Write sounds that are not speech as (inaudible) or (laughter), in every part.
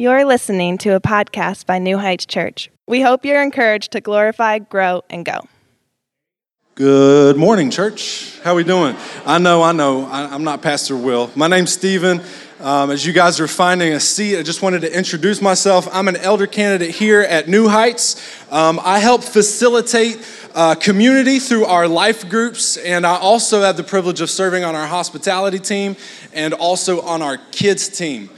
You're listening to a podcast by New Heights Church. We hope you're encouraged to glorify, grow, and go. Good morning, church. How we doing? I know, I know. I, am not Pastor Will. My name's Stephen. Um, as you guys are finding a seat, I just wanted to introduce myself. I'm an elder candidate here at New Heights. Um, I help facilitate uh, community through our life groups, and I also have the privilege of serving on our hospitality team and also on our kids team.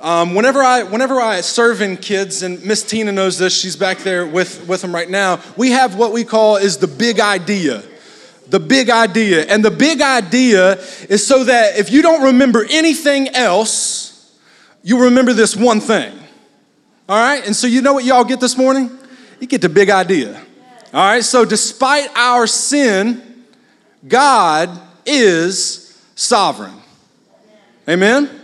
Um, whenever I whenever I serve in kids, and Miss Tina knows this, she's back there with with them right now. We have what we call is the big idea, the big idea, and the big idea is so that if you don't remember anything else, you remember this one thing. All right, and so you know what y'all get this morning? You get the big idea. All right, so despite our sin, God is sovereign. Amen.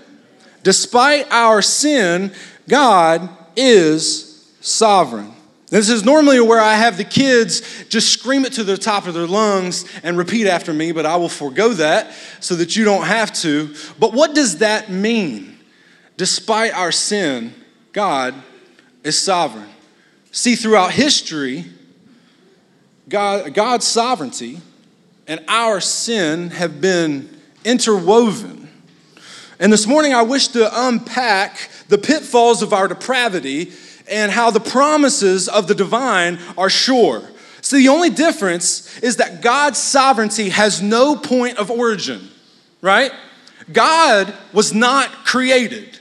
Despite our sin, God is sovereign. This is normally where I have the kids just scream it to the top of their lungs and repeat after me, but I will forego that so that you don't have to. But what does that mean? Despite our sin, God is sovereign. See, throughout history, God, God's sovereignty and our sin have been interwoven and this morning, I wish to unpack the pitfalls of our depravity and how the promises of the divine are sure. So, the only difference is that God's sovereignty has no point of origin, right? God was not created,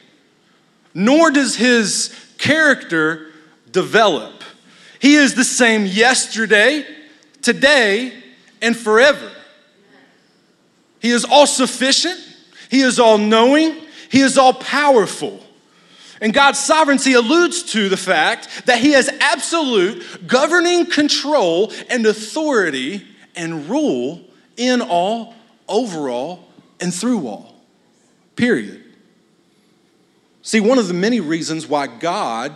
nor does his character develop. He is the same yesterday, today, and forever. He is all sufficient. He is all knowing, He is all powerful. And God's sovereignty alludes to the fact that He has absolute governing control and authority and rule in all, over all, and through all. Period. See, one of the many reasons why God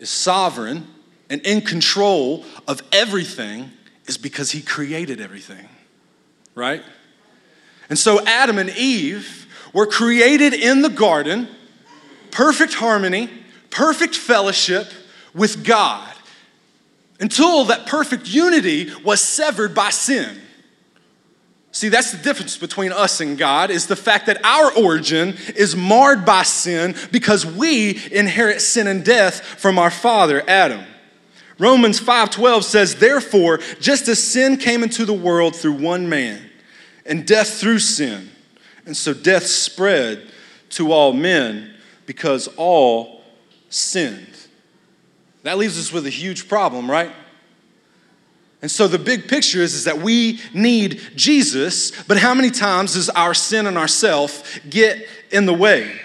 is sovereign and in control of everything is because He created everything, right? And so Adam and Eve were created in the garden, perfect harmony, perfect fellowship with God, until that perfect unity was severed by sin. See, that's the difference between us and God is the fact that our origin is marred by sin because we inherit sin and death from our father Adam. Romans 5:12 says, "Therefore, just as sin came into the world through one man, and death through sin. And so death spread to all men because all sinned. That leaves us with a huge problem, right? And so the big picture is, is that we need Jesus, but how many times does our sin and ourself get in the way?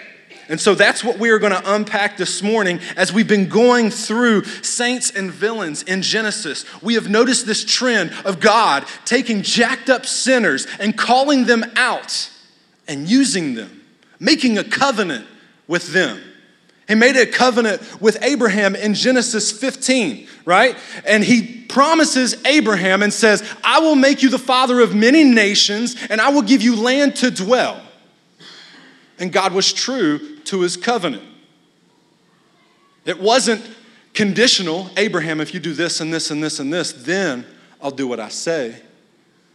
And so that's what we are going to unpack this morning as we've been going through saints and villains in Genesis. We have noticed this trend of God taking jacked up sinners and calling them out and using them, making a covenant with them. He made a covenant with Abraham in Genesis 15, right? And he promises Abraham and says, I will make you the father of many nations, and I will give you land to dwell. And God was true to his covenant. It wasn't conditional Abraham, if you do this and this and this and this, then I'll do what I say.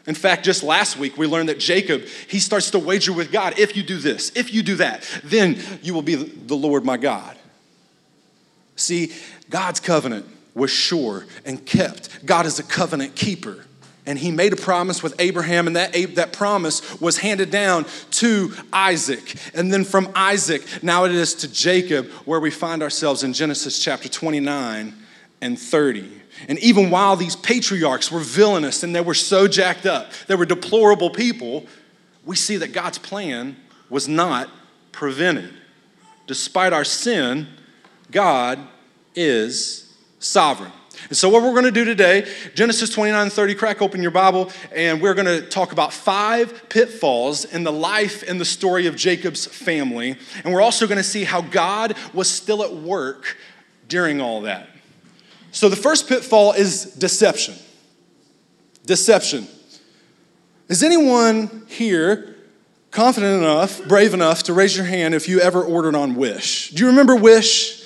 In fact, just last week we learned that Jacob, he starts to wager with God if you do this, if you do that, then you will be the Lord my God. See, God's covenant was sure and kept. God is a covenant keeper and he made a promise with Abraham, and that, that promise was handed down to Isaac. And then from Isaac, now it is to Jacob, where we find ourselves in Genesis chapter 29 and 30. And even while these patriarchs were villainous and they were so jacked up, they were deplorable people, we see that God's plan was not prevented. Despite our sin, God is sovereign. And so, what we're going to do today, Genesis 29 30, crack open your Bible, and we're going to talk about five pitfalls in the life and the story of Jacob's family. And we're also going to see how God was still at work during all that. So, the first pitfall is deception. Deception. Is anyone here confident enough, brave enough to raise your hand if you ever ordered on Wish? Do you remember Wish?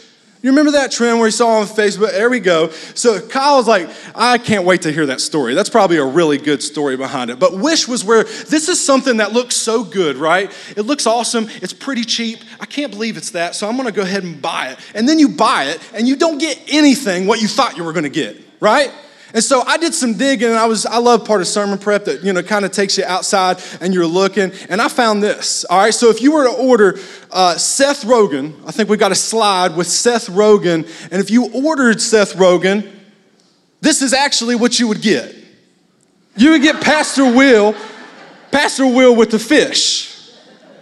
You remember that trend where you saw on Facebook? There we go. So Kyle was like, I can't wait to hear that story. That's probably a really good story behind it. But Wish was where this is something that looks so good, right? It looks awesome. It's pretty cheap. I can't believe it's that. So I'm going to go ahead and buy it. And then you buy it and you don't get anything what you thought you were going to get, right? And so I did some digging, and I was I love part of sermon prep that you know kind of takes you outside and you're looking. And I found this. All right, so if you were to order uh, Seth Rogen, I think we got a slide with Seth Rogen, and if you ordered Seth Rogen, this is actually what you would get. You would get Pastor Will, Pastor Will with the fish,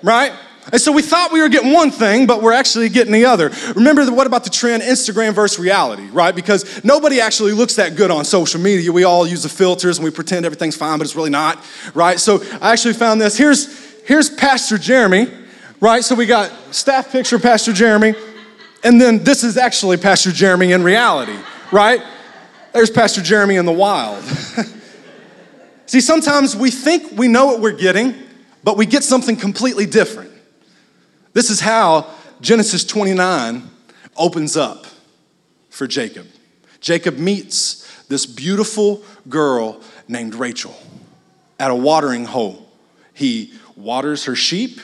right? And so we thought we were getting one thing, but we're actually getting the other. Remember, the, what about the trend Instagram versus reality, right? Because nobody actually looks that good on social media. We all use the filters and we pretend everything's fine, but it's really not, right? So I actually found this. Here's, here's Pastor Jeremy, right? So we got staff picture Pastor Jeremy, and then this is actually Pastor Jeremy in reality, right? There's Pastor Jeremy in the wild. (laughs) See, sometimes we think we know what we're getting, but we get something completely different. This is how Genesis 29 opens up for Jacob. Jacob meets this beautiful girl named Rachel at a watering hole. He waters her sheep.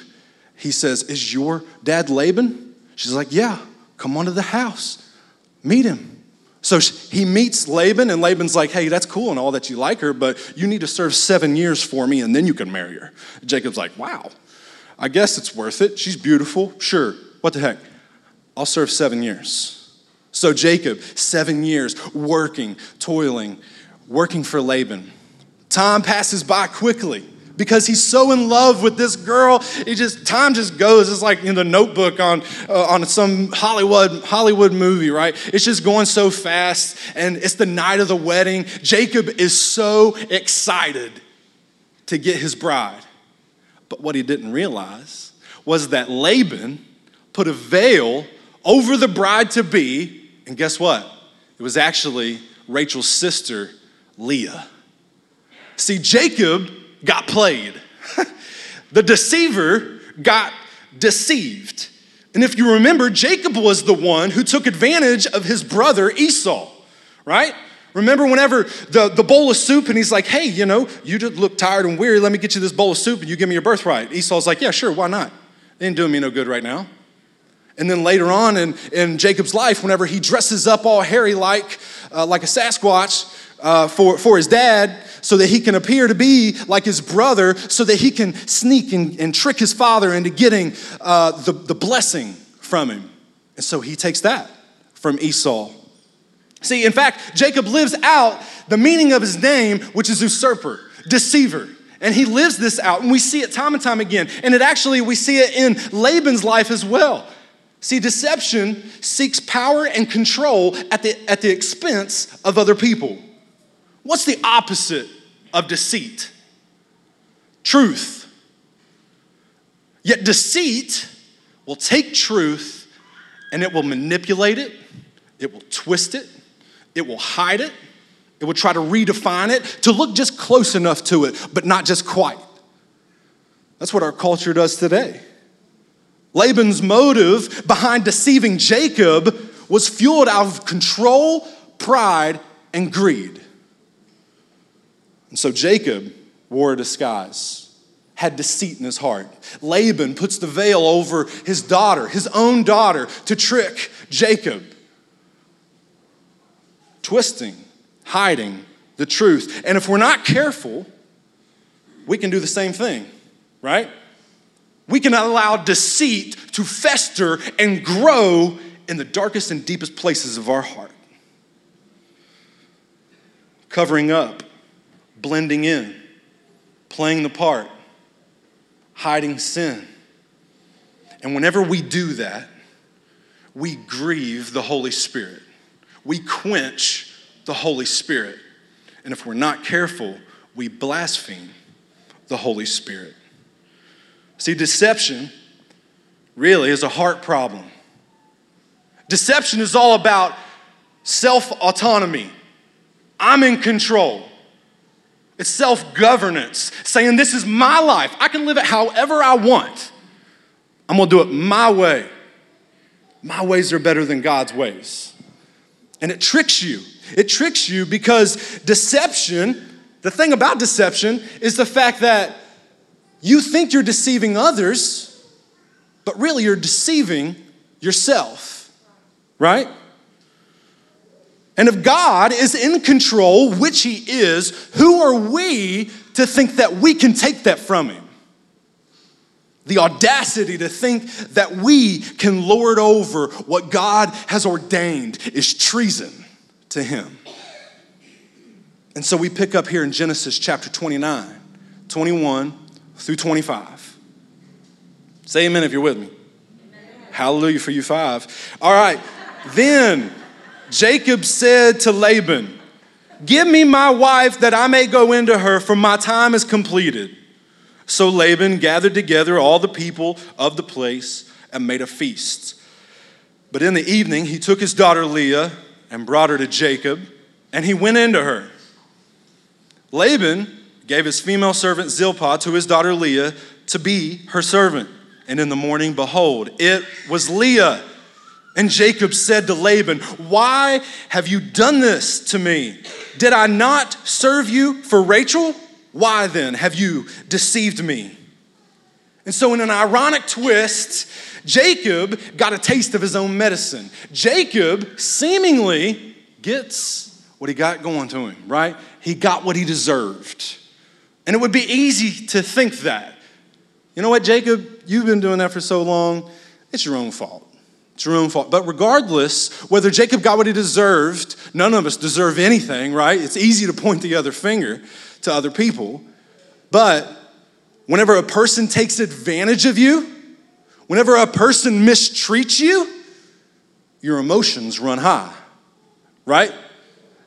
He says, Is your dad Laban? She's like, Yeah, come on to the house, meet him. So he meets Laban, and Laban's like, Hey, that's cool and all that you like her, but you need to serve seven years for me, and then you can marry her. Jacob's like, Wow, I guess it's worth it. She's beautiful. Sure. What the heck? I'll serve seven years. So Jacob, seven years working, toiling, working for Laban. Time passes by quickly because he's so in love with this girl. It just time just goes. It's like in the Notebook on uh, on some Hollywood Hollywood movie, right? It's just going so fast, and it's the night of the wedding. Jacob is so excited to get his bride. But what he didn't realize was that Laban put a veil over the bride to be, and guess what? It was actually Rachel's sister, Leah. See, Jacob got played. (laughs) the deceiver got deceived. And if you remember, Jacob was the one who took advantage of his brother Esau, right? Remember whenever the, the bowl of soup and he's like, hey, you know, you just look tired and weary. Let me get you this bowl of soup and you give me your birthright. Esau's like, yeah, sure, why not? They ain't doing me no good right now. And then later on in, in Jacob's life, whenever he dresses up all hairy like, uh, like a Sasquatch uh, for, for his dad, so that he can appear to be like his brother, so that he can sneak and, and trick his father into getting uh, the, the blessing from him. And so he takes that from Esau. See, in fact, Jacob lives out the meaning of his name, which is usurper, deceiver. And he lives this out, and we see it time and time again. And it actually, we see it in Laban's life as well. See, deception seeks power and control at the, at the expense of other people. What's the opposite of deceit? Truth. Yet deceit will take truth and it will manipulate it, it will twist it, it will hide it, it will try to redefine it to look just close enough to it, but not just quite. That's what our culture does today. Laban's motive behind deceiving Jacob was fueled out of control, pride, and greed. And so Jacob wore a disguise, had deceit in his heart. Laban puts the veil over his daughter, his own daughter, to trick Jacob twisting, hiding the truth. And if we're not careful, we can do the same thing, right? We can allow deceit to fester and grow in the darkest and deepest places of our heart. Covering up, blending in, playing the part, hiding sin. And whenever we do that, we grieve the Holy Spirit we quench the Holy Spirit. And if we're not careful, we blaspheme the Holy Spirit. See, deception really is a heart problem. Deception is all about self autonomy. I'm in control. It's self governance, saying, This is my life. I can live it however I want. I'm gonna do it my way. My ways are better than God's ways. And it tricks you. It tricks you because deception, the thing about deception is the fact that you think you're deceiving others, but really you're deceiving yourself, right? And if God is in control, which He is, who are we to think that we can take that from Him? The audacity to think that we can lord over what God has ordained is treason to Him. And so we pick up here in Genesis chapter 29, 21 through 25. Say amen if you're with me. Amen. Hallelujah for you five. All right, then Jacob said to Laban, Give me my wife that I may go into her, for my time is completed. So Laban gathered together all the people of the place and made a feast. But in the evening, he took his daughter Leah and brought her to Jacob, and he went into her. Laban gave his female servant Zilpah to his daughter Leah to be her servant. And in the morning, behold, it was Leah. And Jacob said to Laban, Why have you done this to me? Did I not serve you for Rachel? Why then have you deceived me? And so, in an ironic twist, Jacob got a taste of his own medicine. Jacob seemingly gets what he got going to him, right? He got what he deserved. And it would be easy to think that. You know what, Jacob? You've been doing that for so long. It's your own fault. It's your own fault. But regardless, whether Jacob got what he deserved, none of us deserve anything, right? It's easy to point the other finger to other people. But whenever a person takes advantage of you, whenever a person mistreats you, your emotions run high, right?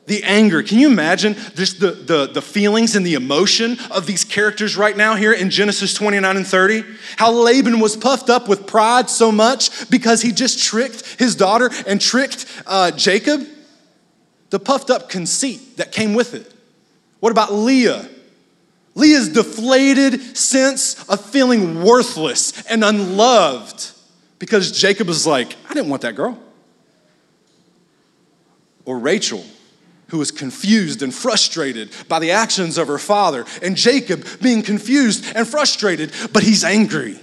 the anger. Can you imagine just the, the, the feelings and the emotion of these characters right now here in Genesis 29 and 30? How Laban was puffed up with pride so much because he just tricked his daughter and tricked uh, Jacob? The puffed up conceit that came with it. What about Leah? Leah's deflated sense of feeling worthless and unloved because Jacob was like, I didn't want that girl. Or Rachel who was confused and frustrated by the actions of her father, and Jacob being confused and frustrated, but he's angry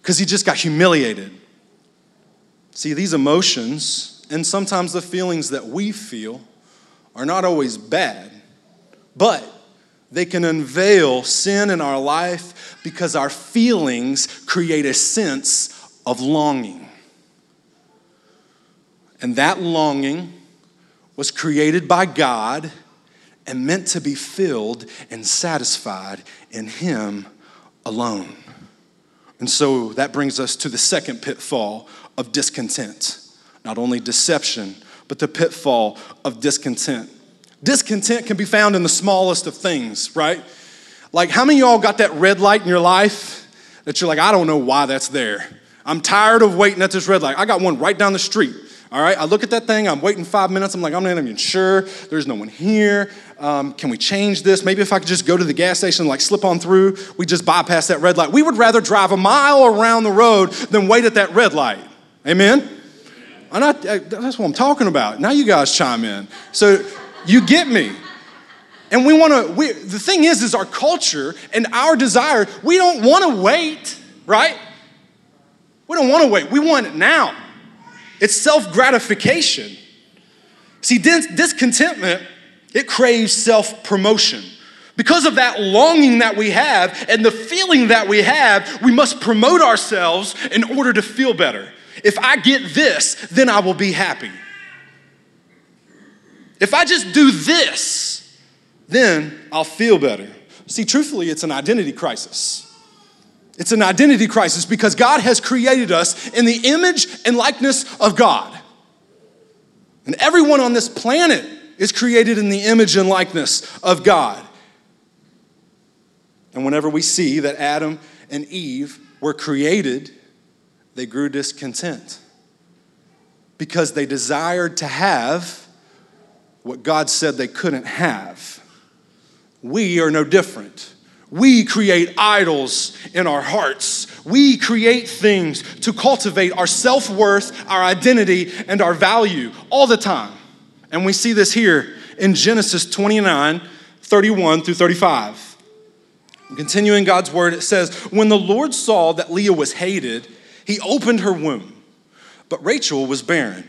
because he just got humiliated. See, these emotions and sometimes the feelings that we feel are not always bad, but they can unveil sin in our life because our feelings create a sense of longing. And that longing was created by God and meant to be filled and satisfied in Him alone. And so that brings us to the second pitfall of discontent. Not only deception, but the pitfall of discontent. Discontent can be found in the smallest of things, right? Like, how many of y'all got that red light in your life that you're like, I don't know why that's there? I'm tired of waiting at this red light. I got one right down the street. All right, I look at that thing, I'm waiting five minutes, I'm like, I'm not even sure. There's no one here. Um, can we change this? Maybe if I could just go to the gas station like slip on through, we just bypass that red light. We would rather drive a mile around the road than wait at that red light. Amen? Not, that's what I'm talking about. Now you guys chime in. So you get me. And we want to, we, the thing is, is our culture and our desire, we don't want to wait, right? We don't want to wait. We want it now. It's self gratification. See, discontentment, it craves self promotion. Because of that longing that we have and the feeling that we have, we must promote ourselves in order to feel better. If I get this, then I will be happy. If I just do this, then I'll feel better. See, truthfully, it's an identity crisis. It's an identity crisis because God has created us in the image and likeness of God. And everyone on this planet is created in the image and likeness of God. And whenever we see that Adam and Eve were created, they grew discontent because they desired to have what God said they couldn't have. we are no different. We create idols in our hearts. We create things to cultivate our self worth, our identity, and our value all the time. And we see this here in Genesis 29 31 through 35. Continuing God's word, it says, When the Lord saw that Leah was hated, he opened her womb, but Rachel was barren.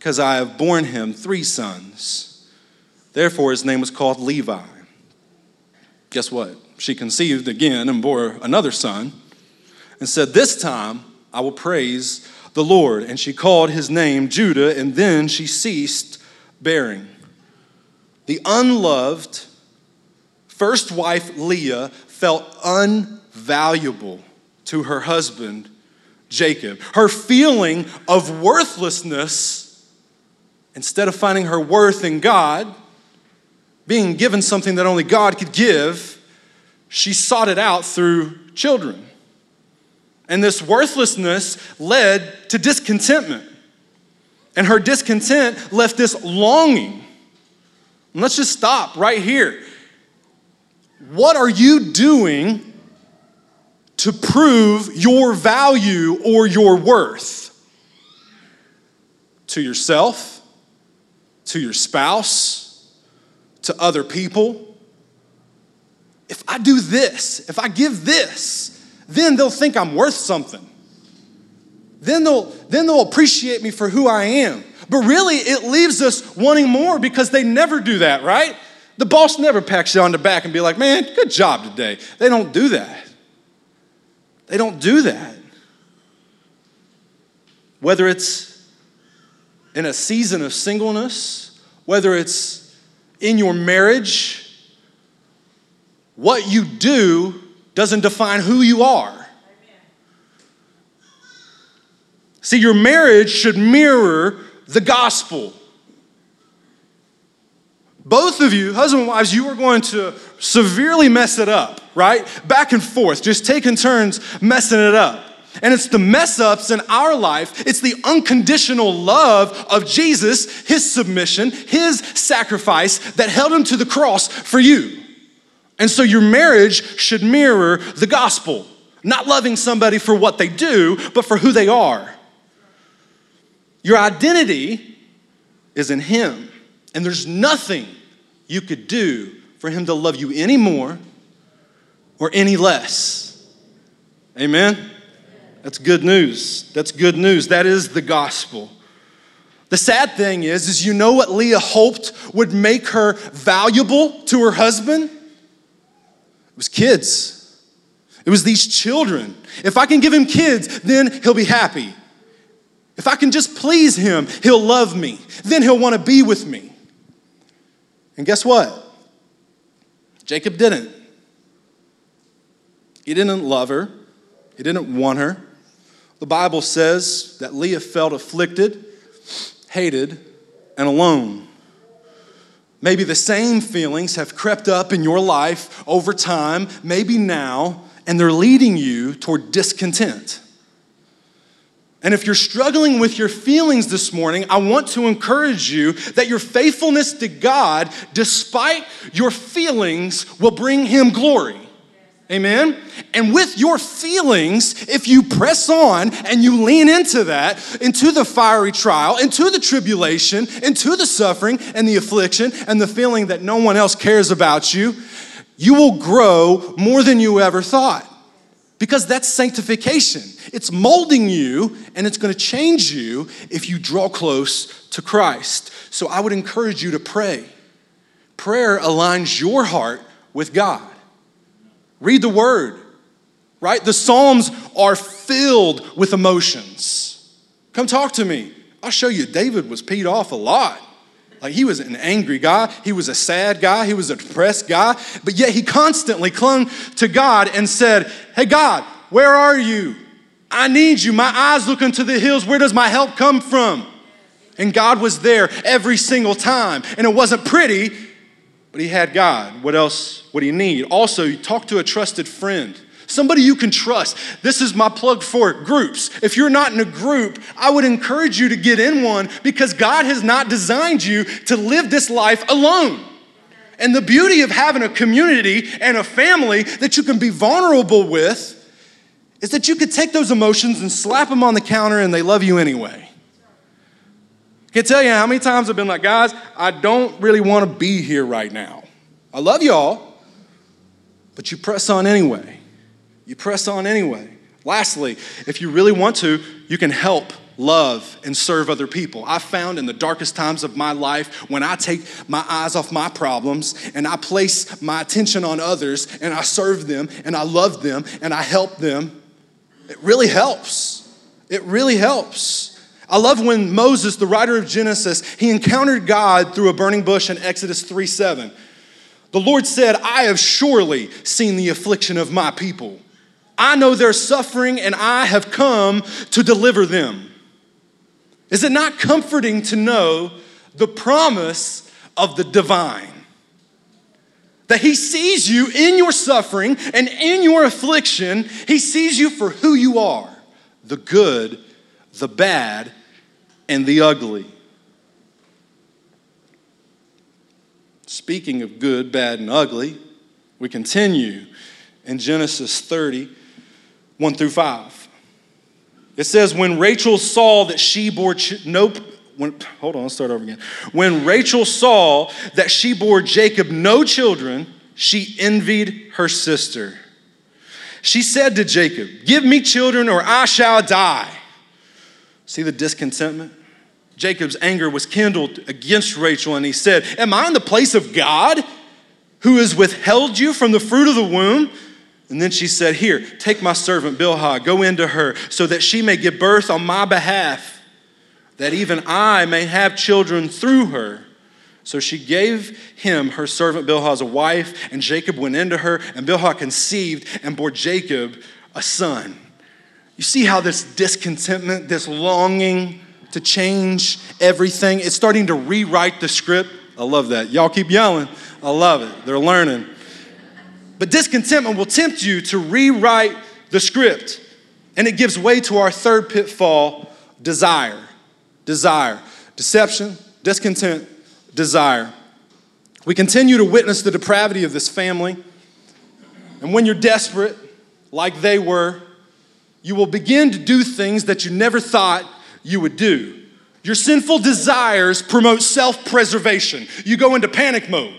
because I have borne him three sons. Therefore, his name was called Levi. Guess what? She conceived again and bore another son and said, This time I will praise the Lord. And she called his name Judah, and then she ceased bearing. The unloved first wife Leah felt unvaluable to her husband Jacob. Her feeling of worthlessness instead of finding her worth in God, being given something that only God could give, she sought it out through children. And this worthlessness led to discontentment. And her discontent left this longing. And let's just stop right here. What are you doing to prove your value or your worth? To yourself? To your spouse, to other people. If I do this, if I give this, then they'll think I'm worth something. Then they'll, then they'll appreciate me for who I am. But really, it leaves us wanting more because they never do that, right? The boss never pats you on the back and be like, man, good job today. They don't do that. They don't do that. Whether it's in a season of singleness, whether it's in your marriage, what you do doesn't define who you are. See, your marriage should mirror the gospel. Both of you, husband and wives, you are going to severely mess it up, right? Back and forth, just taking turns messing it up. And it's the mess ups in our life, it's the unconditional love of Jesus, his submission, his sacrifice that held him to the cross for you. And so your marriage should mirror the gospel, not loving somebody for what they do, but for who they are. Your identity is in him, and there's nothing you could do for him to love you any more or any less. Amen. That's good news. That's good news. That is the gospel. The sad thing is, is you know what Leah hoped would make her valuable to her husband? It was kids. It was these children. If I can give him kids, then he'll be happy. If I can just please him, he'll love me. Then he'll want to be with me. And guess what? Jacob didn't. He didn't love her. He didn't want her. The Bible says that Leah felt afflicted, hated, and alone. Maybe the same feelings have crept up in your life over time, maybe now, and they're leading you toward discontent. And if you're struggling with your feelings this morning, I want to encourage you that your faithfulness to God, despite your feelings, will bring Him glory. Amen? And with your feelings, if you press on and you lean into that, into the fiery trial, into the tribulation, into the suffering and the affliction and the feeling that no one else cares about you, you will grow more than you ever thought. Because that's sanctification. It's molding you and it's going to change you if you draw close to Christ. So I would encourage you to pray. Prayer aligns your heart with God. Read the word, right? The Psalms are filled with emotions. Come talk to me. I'll show you, David was peed off a lot. Like he was an angry guy, he was a sad guy, he was a depressed guy, but yet he constantly clung to God and said, Hey, God, where are you? I need you. My eyes look into the hills. Where does my help come from? And God was there every single time. And it wasn't pretty, but he had God. What else would he need? Also, talk to a trusted friend. Somebody you can trust. This is my plug for groups. If you're not in a group, I would encourage you to get in one because God has not designed you to live this life alone. And the beauty of having a community and a family that you can be vulnerable with is that you could take those emotions and slap them on the counter and they love you anyway. I can tell you how many times I've been like, guys, I don't really want to be here right now. I love y'all, but you press on anyway. You press on anyway. Lastly, if you really want to, you can help love and serve other people. I found in the darkest times of my life when I take my eyes off my problems and I place my attention on others and I serve them and I love them and I help them, it really helps. It really helps. I love when Moses, the writer of Genesis, he encountered God through a burning bush in Exodus 3 7. The Lord said, I have surely seen the affliction of my people I know they're suffering and I have come to deliver them. Is it not comforting to know the promise of the divine? That he sees you in your suffering and in your affliction, he sees you for who you are the good, the bad, and the ugly. Speaking of good, bad, and ugly, we continue in Genesis 30 1 through 5. It says, When Rachel saw that she bore ch- no, when, hold on, let's start over again. When Rachel saw that she bore Jacob no children, she envied her sister. She said to Jacob, Give me children or I shall die. See the discontentment? Jacob's anger was kindled against Rachel, and he said, Am I in the place of God who has withheld you from the fruit of the womb? And then she said, Here, take my servant Bilhah, go into her, so that she may give birth on my behalf, that even I may have children through her. So she gave him her servant Bilhah as a wife, and Jacob went into her, and Bilhah conceived and bore Jacob a son. You see how this discontentment, this longing to change everything, it's starting to rewrite the script. I love that. Y'all keep yelling. I love it. They're learning. But discontentment will tempt you to rewrite the script. And it gives way to our third pitfall desire. Desire. Deception, discontent, desire. We continue to witness the depravity of this family. And when you're desperate, like they were, you will begin to do things that you never thought you would do. Your sinful desires promote self preservation. You go into panic mode.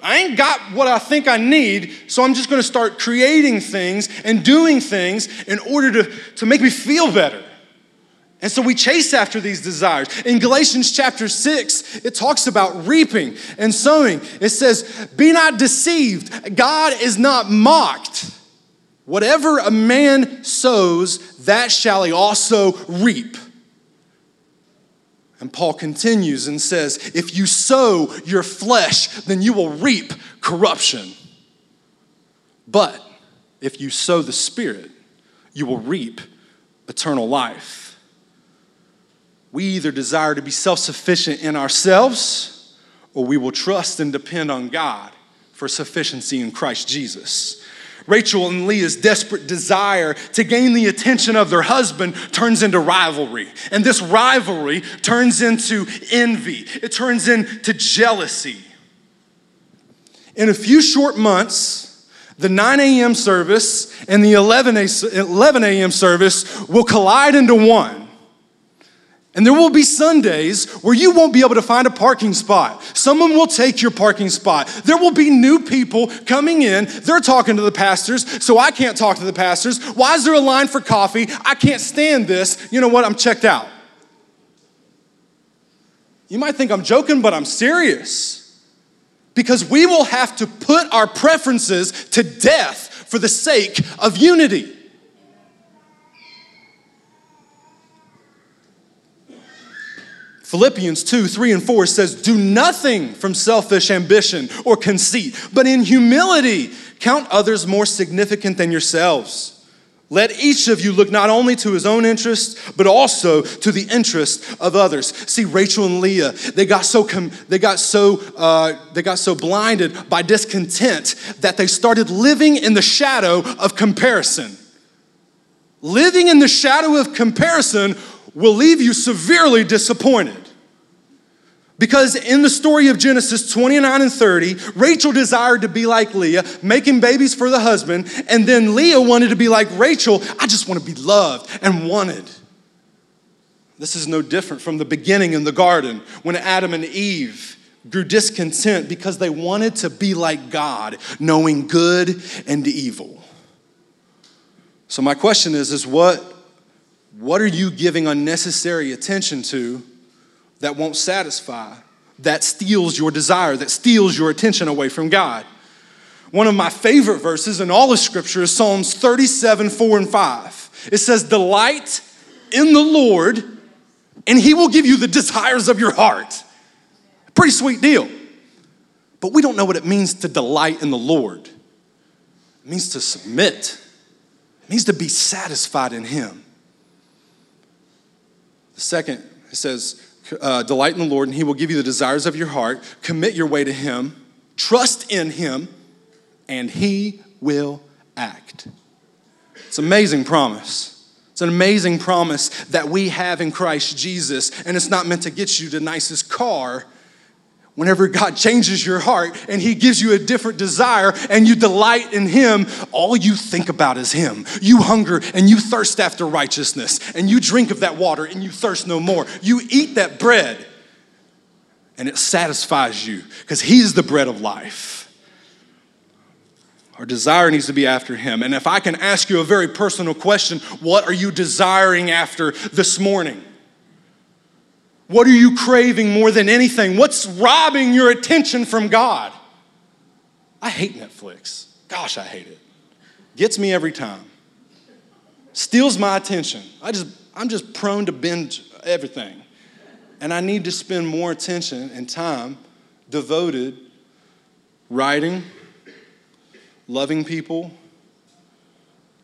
I ain't got what I think I need, so I'm just gonna start creating things and doing things in order to, to make me feel better. And so we chase after these desires. In Galatians chapter 6, it talks about reaping and sowing. It says, Be not deceived, God is not mocked. Whatever a man sows, that shall he also reap. And Paul continues and says, If you sow your flesh, then you will reap corruption. But if you sow the Spirit, you will reap eternal life. We either desire to be self sufficient in ourselves, or we will trust and depend on God for sufficiency in Christ Jesus. Rachel and Leah's desperate desire to gain the attention of their husband turns into rivalry. And this rivalry turns into envy, it turns into jealousy. In a few short months, the 9 a.m. service and the 11 a.m. service will collide into one. And there will be Sundays where you won't be able to find a parking spot. Someone will take your parking spot. There will be new people coming in. They're talking to the pastors, so I can't talk to the pastors. Why is there a line for coffee? I can't stand this. You know what? I'm checked out. You might think I'm joking, but I'm serious. Because we will have to put our preferences to death for the sake of unity. Philippians 2 3 and 4 says, Do nothing from selfish ambition or conceit, but in humility count others more significant than yourselves. Let each of you look not only to his own interests, but also to the interests of others. See, Rachel and Leah, they got so com- they got so uh, they got so blinded by discontent that they started living in the shadow of comparison. Living in the shadow of comparison will leave you severely disappointed. Because in the story of Genesis 29 and 30, Rachel desired to be like Leah, making babies for the husband, and then Leah wanted to be like Rachel, I just want to be loved and wanted. This is no different from the beginning in the garden when Adam and Eve grew discontent because they wanted to be like God, knowing good and evil. So my question is is what what are you giving unnecessary attention to that won't satisfy, that steals your desire, that steals your attention away from God. One of my favorite verses in all of Scripture is Psalms 37, 4 and 5. It says, Delight in the Lord, and He will give you the desires of your heart. Pretty sweet deal. But we don't know what it means to delight in the Lord. It means to submit, it means to be satisfied in Him. The second, it says, uh, delight in the Lord, and He will give you the desires of your heart. Commit your way to Him, trust in Him, and He will act. It's an amazing promise. It's an amazing promise that we have in Christ Jesus, and it's not meant to get you the nicest car Whenever God changes your heart and He gives you a different desire and you delight in Him, all you think about is Him. You hunger and you thirst after righteousness, and you drink of that water and you thirst no more. You eat that bread and it satisfies you because He's the bread of life. Our desire needs to be after Him. And if I can ask you a very personal question, what are you desiring after this morning? What are you craving more than anything? What's robbing your attention from God? I hate Netflix. Gosh, I hate it. Gets me every time. Steals my attention. I just I'm just prone to binge everything. And I need to spend more attention and time devoted writing, loving people,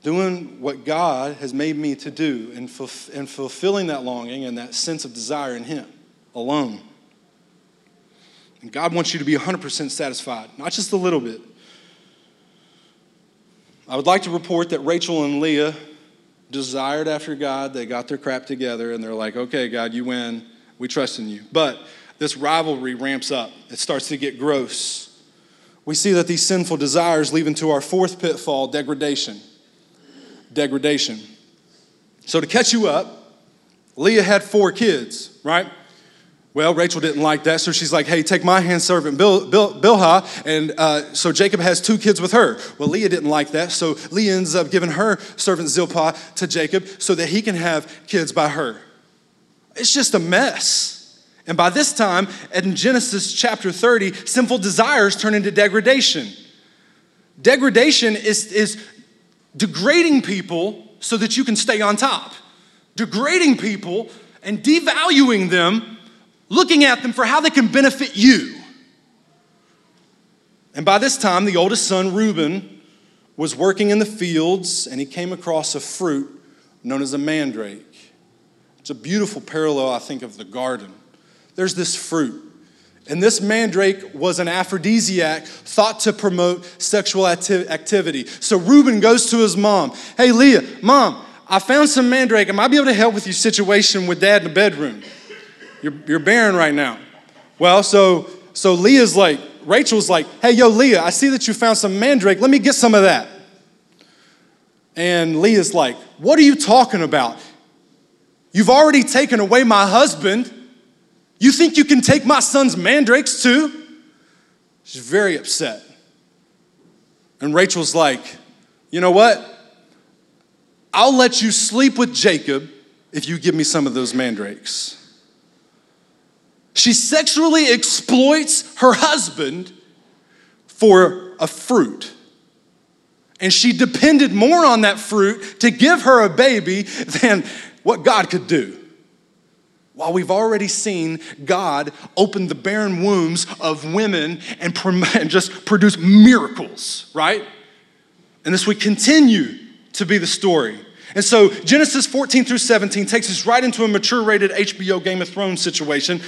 doing what God has made me to do and, and fulfilling that longing and that sense of desire in Him alone. And God wants you to be 100% satisfied, not just a little bit. I would like to report that Rachel and Leah desired after God. They got their crap together and they're like, okay, God, you win. We trust in you. But this rivalry ramps up, it starts to get gross. We see that these sinful desires lead into our fourth pitfall degradation degradation. So, to catch you up, Leah had four kids, right? Well, Rachel didn't like that, so she's like, hey, take my hand servant Bil, Bil, Bilhah. And uh, so Jacob has two kids with her. Well, Leah didn't like that, so Leah ends up giving her servant Zilpah to Jacob so that he can have kids by her. It's just a mess. And by this time, in Genesis chapter 30, sinful desires turn into degradation. Degradation is, is degrading people so that you can stay on top, degrading people and devaluing them, looking at them for how they can benefit you. And by this time, the oldest son, Reuben, was working in the fields and he came across a fruit known as a mandrake. It's a beautiful parallel, I think, of the garden. There's this fruit and this mandrake was an aphrodisiac thought to promote sexual acti- activity. So Reuben goes to his mom Hey, Leah, mom, I found some mandrake. Am I be able to help with your situation with dad in the bedroom? You're, you're barren right now. Well, so, so Leah's like, Rachel's like, Hey, yo, Leah, I see that you found some mandrake. Let me get some of that. And Leah's like, What are you talking about? You've already taken away my husband. You think you can take my son's mandrakes too? She's very upset. And Rachel's like, You know what? I'll let you sleep with Jacob if you give me some of those mandrakes. She sexually exploits her husband for a fruit. And she depended more on that fruit to give her a baby than what God could do. While we've already seen God open the barren wombs of women (laughs) and, just produce miracles, right? And this would continue to be the story. And so Genesis 14 through 17 takes us right into a mature rated HBO Game of Thrones situation.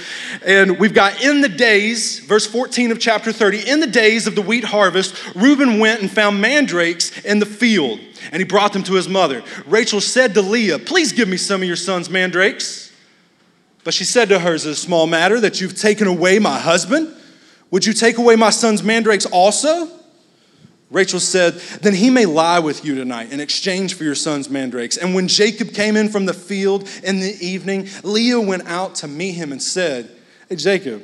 And we've got in the days, verse 14 of chapter 30, in the days of the wheat harvest, Reuben went and found mandrakes in the field, and he brought them to his mother. Rachel said to Leah, Please give me some of your son's mandrakes. But she said to her, Is it a small matter that you've taken away my husband? Would you take away my son's mandrakes also? Rachel said, Then he may lie with you tonight in exchange for your son's mandrakes. And when Jacob came in from the field in the evening, Leah went out to meet him and said, Hey, Jacob,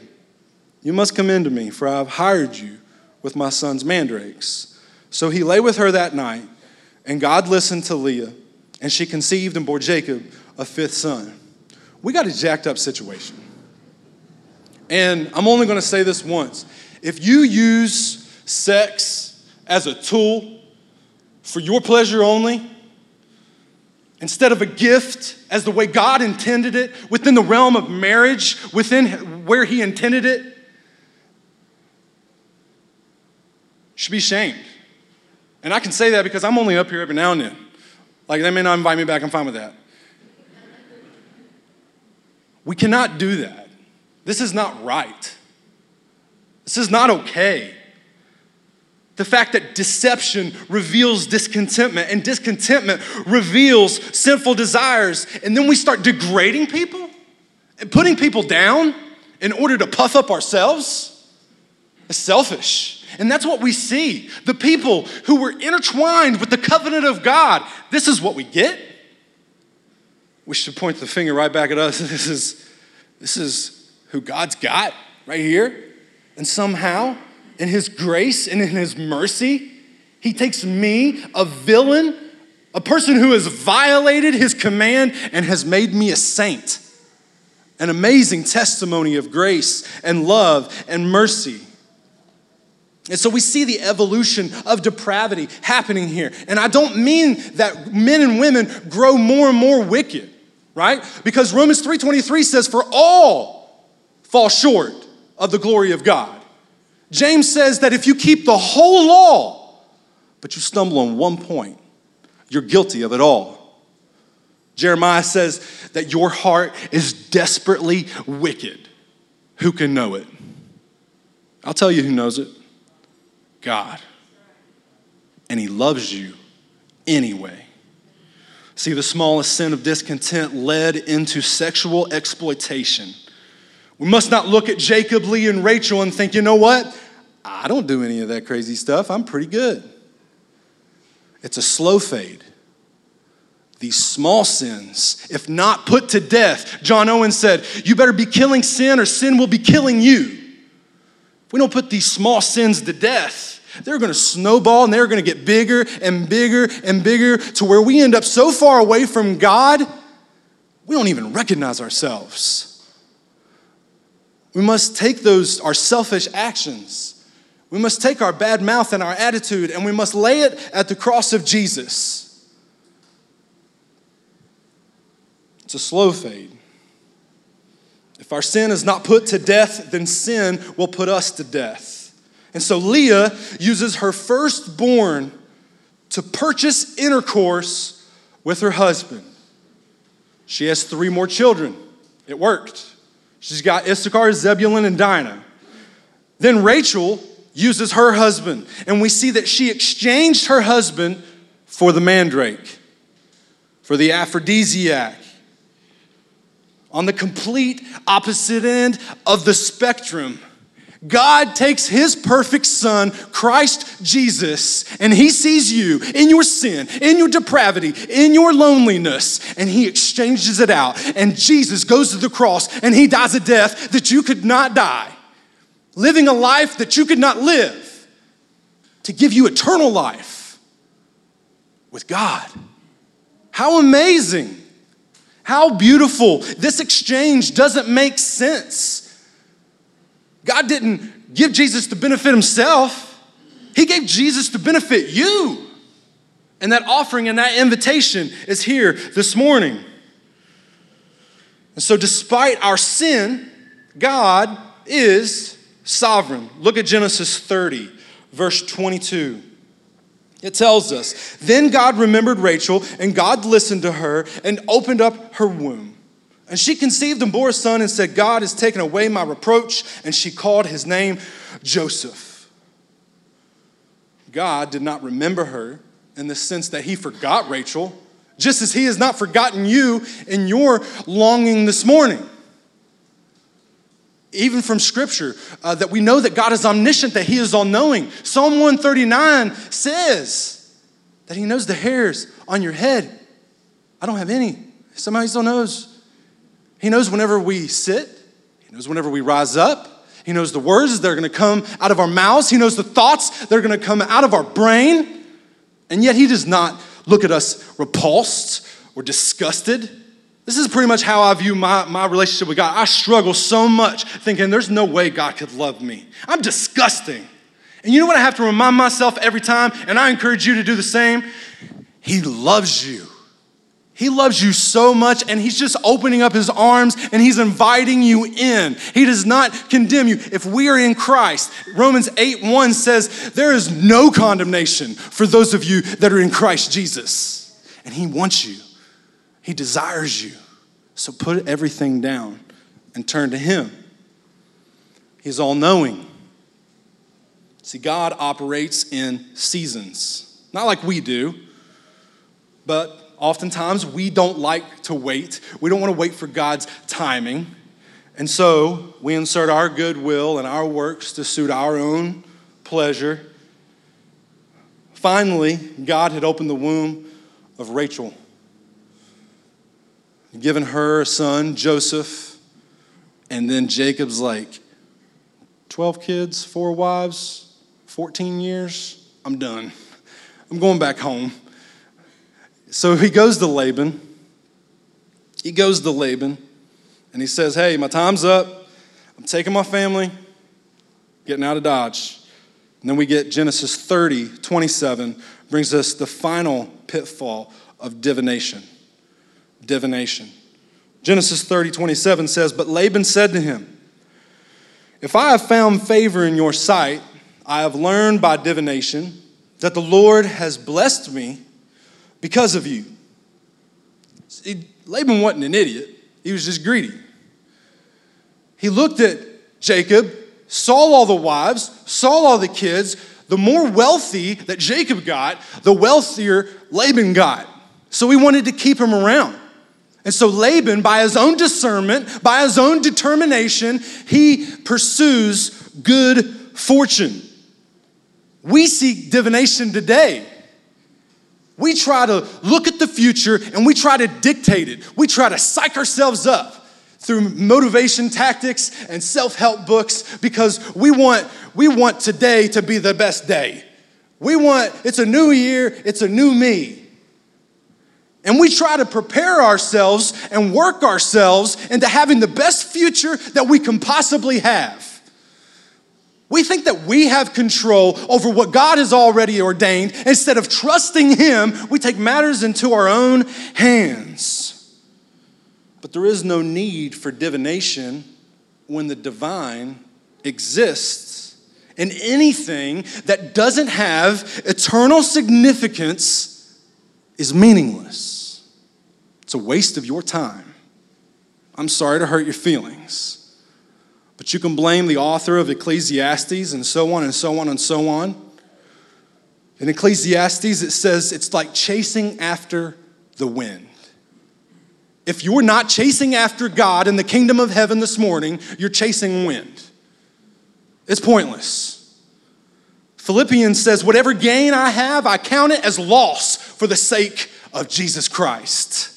you must come in to me, for I have hired you with my son's mandrakes. So he lay with her that night, and God listened to Leah, and she conceived and bore Jacob a fifth son. We got a jacked up situation. And I'm only going to say this once. If you use sex, as a tool for your pleasure only, instead of a gift as the way God intended it, within the realm of marriage, within where He intended it, should be shamed. And I can say that because I'm only up here every now and then. Like, they may not invite me back, I'm fine with that. We cannot do that. This is not right. This is not okay. The fact that deception reveals discontentment and discontentment reveals sinful desires. And then we start degrading people and putting people down in order to puff up ourselves. It's selfish. And that's what we see. The people who were intertwined with the covenant of God, this is what we get. We should point the finger right back at us. (laughs) This is, this is who God's got right here. And somehow, in His grace and in His mercy, He takes me, a villain, a person who has violated His command, and has made me a saint. An amazing testimony of grace and love and mercy. And so we see the evolution of depravity happening here. And I don't mean that men and women grow more and more wicked, right? Because Romans 3:23 says for all fall short of the glory of God. James says that if you keep the whole law, but you stumble on one point, you're guilty of it all. Jeremiah says that your heart is desperately wicked. Who can know it? I'll tell you who knows it God. And He loves you anyway. See, the smallest sin of discontent led into sexual exploitation. We must not look at Jacob, Leah, and Rachel and think, you know what? I don't do any of that crazy stuff. I'm pretty good. It's a slow fade. These small sins, if not put to death, John Owen said, you better be killing sin or sin will be killing you. If we don't put these small sins to death, they're going to snowball and they're going to get bigger and bigger and bigger to where we end up so far away from God, we don't even recognize ourselves. We must take those, our selfish actions. We must take our bad mouth and our attitude and we must lay it at the cross of Jesus. It's a slow fade. If our sin is not put to death, then sin will put us to death. And so Leah uses her firstborn to purchase intercourse with her husband. She has three more children. It worked. She's got Issachar, Zebulun, and Dinah. Then Rachel uses her husband, and we see that she exchanged her husband for the mandrake, for the aphrodisiac. On the complete opposite end of the spectrum, God takes his perfect son, Christ Jesus, and he sees you in your sin, in your depravity, in your loneliness, and he exchanges it out. And Jesus goes to the cross and he dies a death that you could not die, living a life that you could not live, to give you eternal life with God. How amazing! How beautiful. This exchange doesn't make sense God didn't give Jesus to benefit himself, He gave Jesus to benefit you. And that offering and that invitation is here this morning. And so, despite our sin, God is sovereign. Look at Genesis 30, verse 22. It tells us, Then God remembered Rachel, and God listened to her and opened up her womb. And she conceived and bore a son and said, God has taken away my reproach. And she called his name Joseph. God did not remember her in the sense that he forgot Rachel, just as he has not forgotten you in your longing this morning. Even from scripture, uh, that we know that God is omniscient, that he is all knowing. Psalm 139 says that he knows the hairs on your head. I don't have any. Somehow he still knows. He knows whenever we sit, He knows whenever we rise up, He knows the words that are going to come out of our mouths, He knows the thoughts that are going to come out of our brain. And yet He does not look at us repulsed or disgusted. This is pretty much how I view my, my relationship with God. I struggle so much thinking there's no way God could love me. I'm disgusting. And you know what I have to remind myself every time, and I encourage you to do the same? He loves you. He loves you so much, and He's just opening up His arms and He's inviting you in. He does not condemn you. If we are in Christ, Romans 8 1 says, There is no condemnation for those of you that are in Christ Jesus. And He wants you, He desires you. So put everything down and turn to Him. He's all knowing. See, God operates in seasons, not like we do, but oftentimes we don't like to wait. We don't want to wait for God's timing. And so we insert our goodwill and our works to suit our own pleasure. Finally, God had opened the womb of Rachel, given her a son, Joseph, and then Jacob's like, 12 kids, four wives, 14 years, I'm done. I'm going back home. So he goes to Laban. He goes to Laban and he says, Hey, my time's up. I'm taking my family, getting out of Dodge. And then we get Genesis 30, 27, brings us the final pitfall of divination. Divination. Genesis 30, 27 says, But Laban said to him, If I have found favor in your sight, I have learned by divination that the Lord has blessed me because of you. See, Laban wasn't an idiot, he was just greedy. He looked at Jacob, saw all the wives, saw all the kids. The more wealthy that Jacob got, the wealthier Laban got. So he wanted to keep him around. And so Laban, by his own discernment, by his own determination, he pursues good fortune. We seek divination today. We try to look at the future and we try to dictate it. We try to psych ourselves up through motivation tactics and self-help books because we want we want today to be the best day. We want it's a new year, it's a new me. And we try to prepare ourselves and work ourselves into having the best future that we can possibly have. We think that we have control over what God has already ordained. Instead of trusting Him, we take matters into our own hands. But there is no need for divination when the divine exists. And anything that doesn't have eternal significance is meaningless. It's a waste of your time. I'm sorry to hurt your feelings. But you can blame the author of Ecclesiastes and so on and so on and so on. In Ecclesiastes, it says it's like chasing after the wind. If you're not chasing after God in the kingdom of heaven this morning, you're chasing wind. It's pointless. Philippians says, Whatever gain I have, I count it as loss for the sake of Jesus Christ.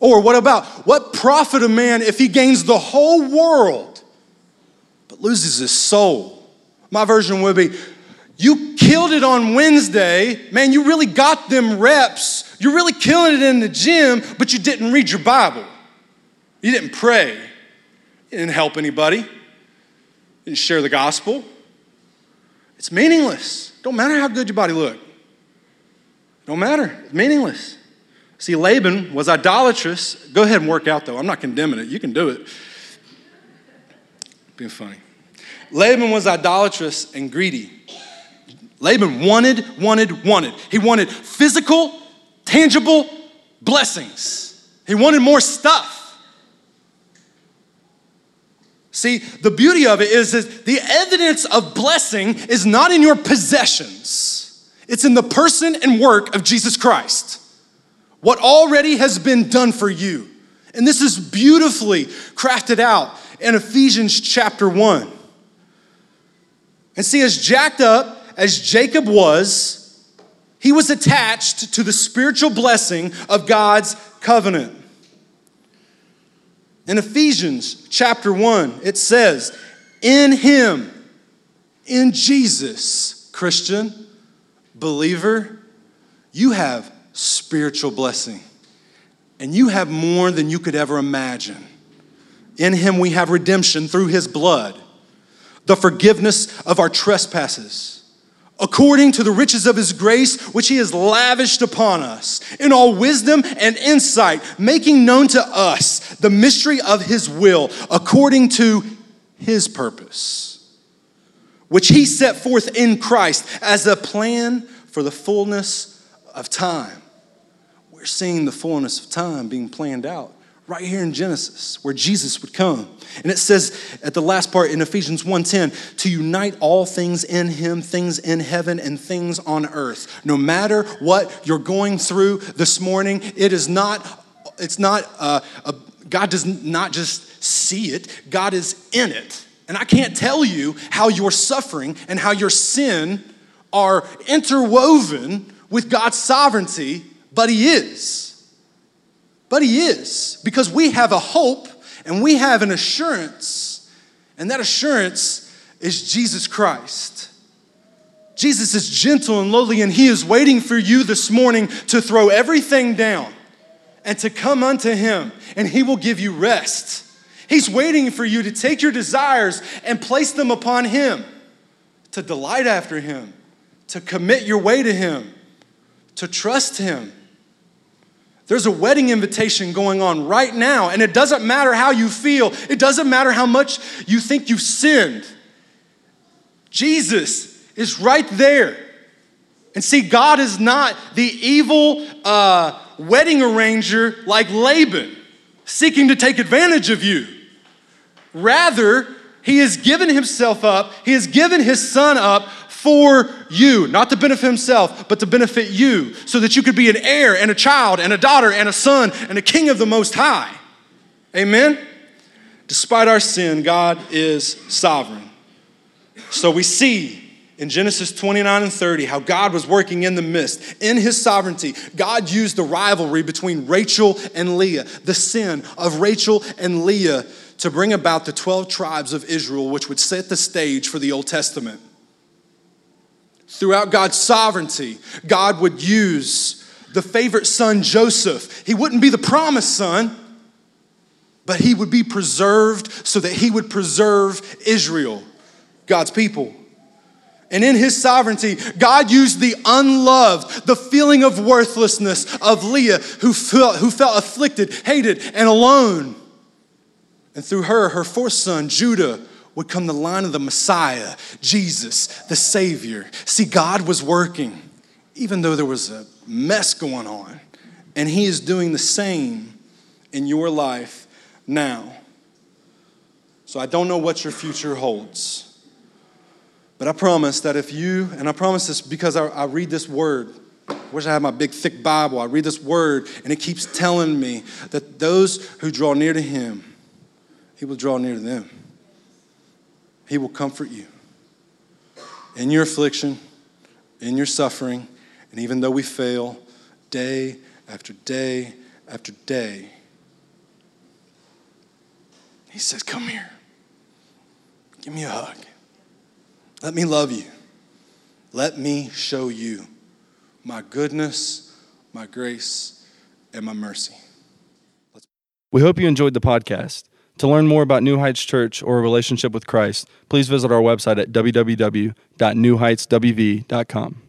Or what about, what profit a man if he gains the whole world loses his soul. My version would be you killed it on Wednesday. Man, you really got them reps. You're really killing it in the gym, but you didn't read your Bible. You didn't pray. You didn't help anybody. You didn't share the gospel. It's meaningless. Don't matter how good your body look. Don't matter. It's meaningless. See, Laban was idolatrous. Go ahead and work out, though. I'm not condemning it. You can do it. Being funny. Laban was idolatrous and greedy. Laban wanted, wanted, wanted. He wanted physical, tangible blessings. He wanted more stuff. See, the beauty of it is that the evidence of blessing is not in your possessions, it's in the person and work of Jesus Christ. What already has been done for you. And this is beautifully crafted out in Ephesians chapter 1. And see, as jacked up as Jacob was, he was attached to the spiritual blessing of God's covenant. In Ephesians chapter 1, it says, In him, in Jesus, Christian, believer, you have spiritual blessing. And you have more than you could ever imagine. In him, we have redemption through his blood, the forgiveness of our trespasses according to the riches of his grace, which he has lavished upon us, in all wisdom and insight, making known to us the mystery of his will, according to his purpose, which he set forth in Christ as a plan for the fullness of time. We're seeing the fullness of time being planned out right here in Genesis where Jesus would come. And it says at the last part in Ephesians 1:10 to unite all things in him, things in heaven and things on earth. No matter what you're going through this morning, it is not it's not uh, a, God does not just see it, God is in it. And I can't tell you how your suffering and how your sin are interwoven with God's sovereignty, but He is. But He is, because we have a hope and we have an assurance, and that assurance is Jesus Christ. Jesus is gentle and lowly, and He is waiting for you this morning to throw everything down and to come unto Him, and He will give you rest. He's waiting for you to take your desires and place them upon Him, to delight after Him, to commit your way to Him, to trust Him. There's a wedding invitation going on right now, and it doesn't matter how you feel, it doesn't matter how much you think you've sinned. Jesus is right there. And see, God is not the evil uh, wedding arranger like Laban, seeking to take advantage of you. Rather, he has given himself up, he has given his son up for you, not to benefit himself, but to benefit you, so that you could be an heir and a child and a daughter and a son and a king of the Most High. Amen? Despite our sin, God is sovereign. So we see in Genesis 29 and 30 how God was working in the midst. In his sovereignty, God used the rivalry between Rachel and Leah, the sin of Rachel and Leah, to bring about the 12 tribes of Israel, which would set the stage for the Old Testament throughout God's sovereignty, God would use the favorite son, Joseph. He wouldn't be the promised son, but he would be preserved so that he would preserve Israel, God's people. And in his sovereignty, God used the unloved, the feeling of worthlessness of Leah, who felt, who felt afflicted, hated, and alone. And through her, her fourth son, Judah, would come the line of the Messiah, Jesus, the Savior. See, God was working, even though there was a mess going on. And He is doing the same in your life now. So I don't know what your future holds. But I promise that if you, and I promise this because I, I read this word, I wish I had my big thick Bible. I read this word and it keeps telling me that those who draw near to Him, He will draw near to them. He will comfort you in your affliction, in your suffering, and even though we fail day after day after day, He says, Come here. Give me a hug. Let me love you. Let me show you my goodness, my grace, and my mercy. We hope you enjoyed the podcast. To learn more about New Heights Church or a relationship with Christ, please visit our website at www.newheightswv.com.